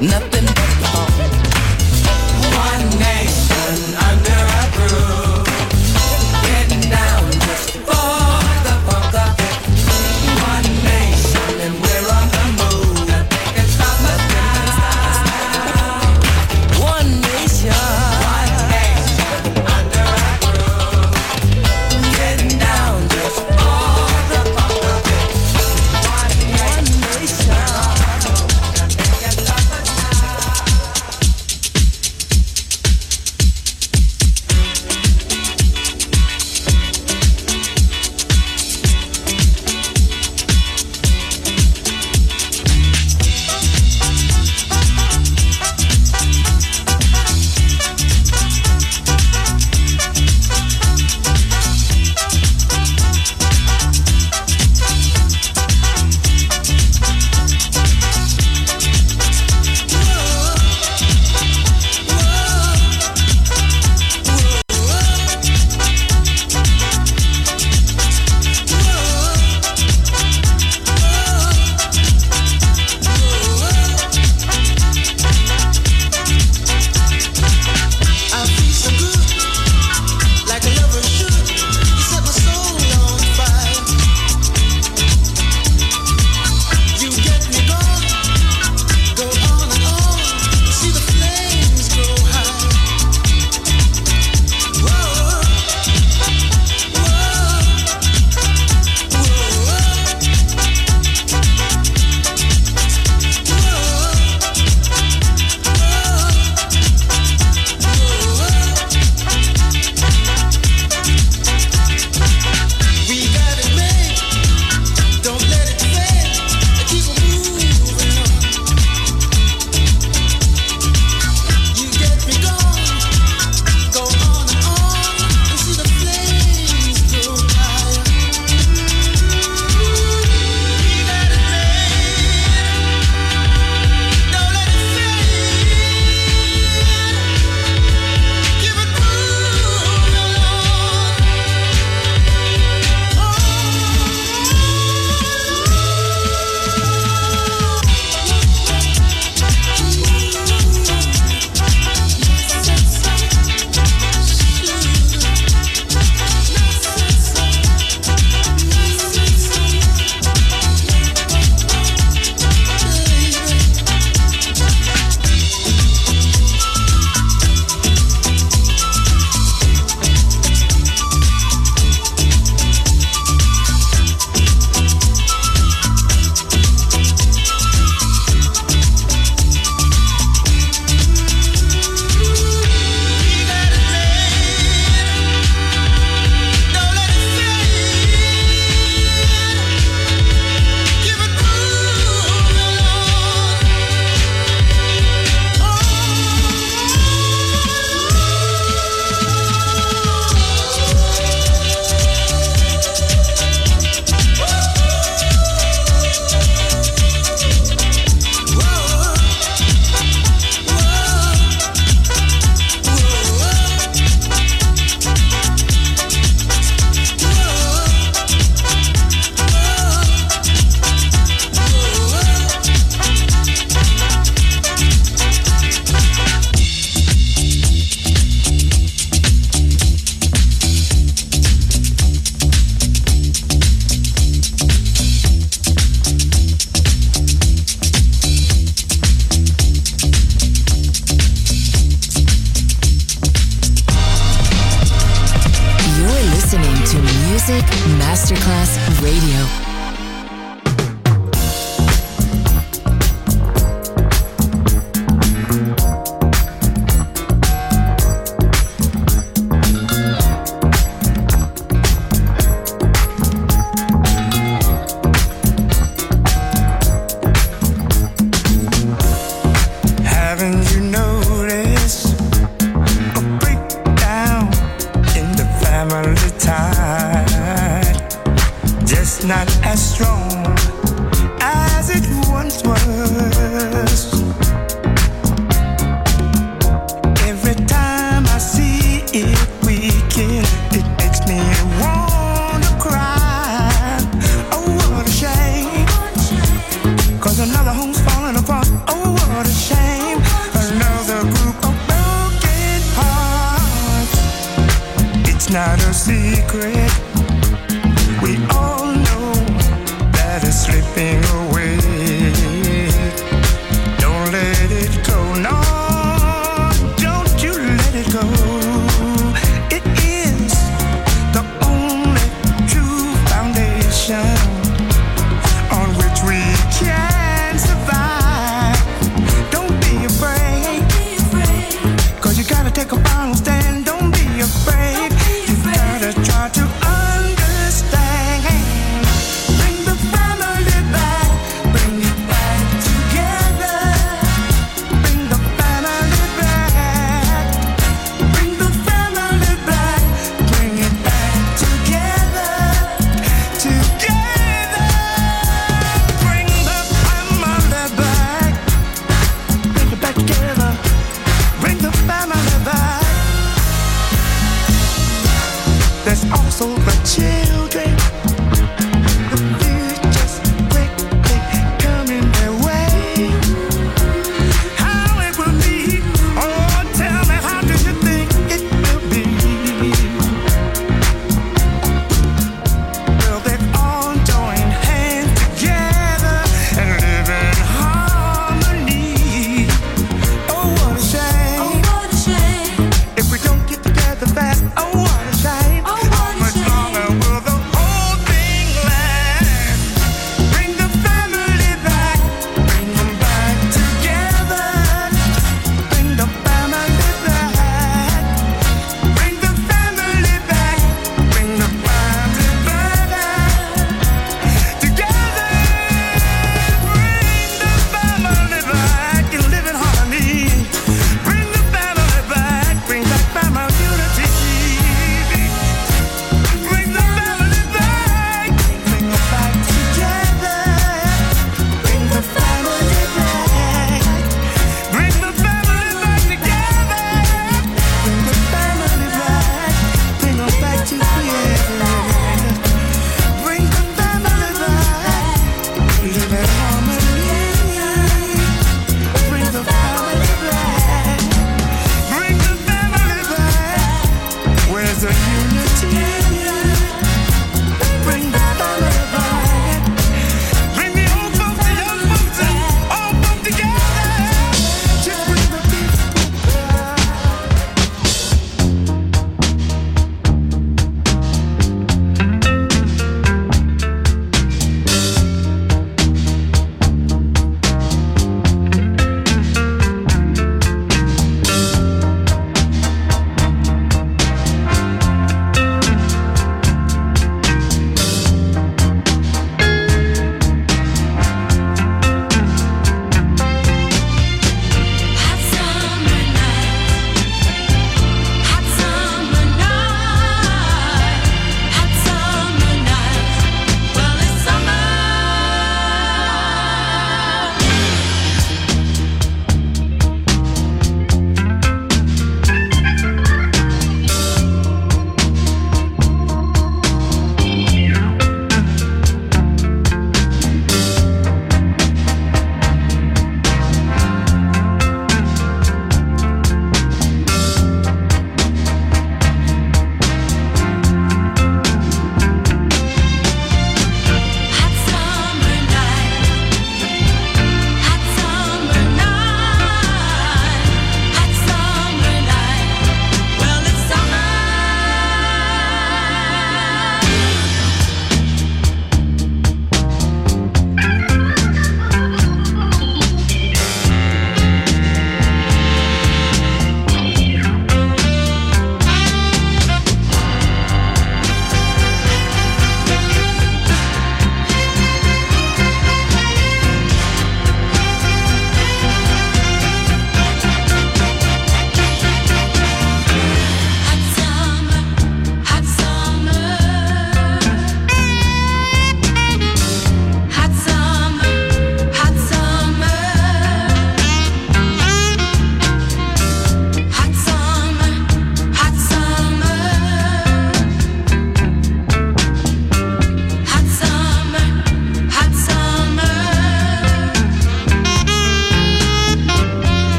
nothing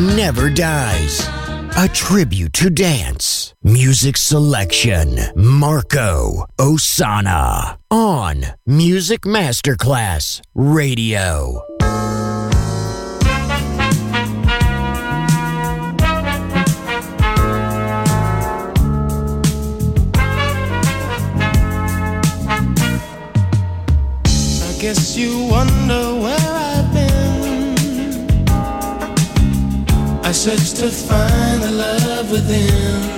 never dies. A tribute to dance. Music selection Marco Ossanna on Music Masterclass Radio. I guess you wonder why. I searched to find the love within.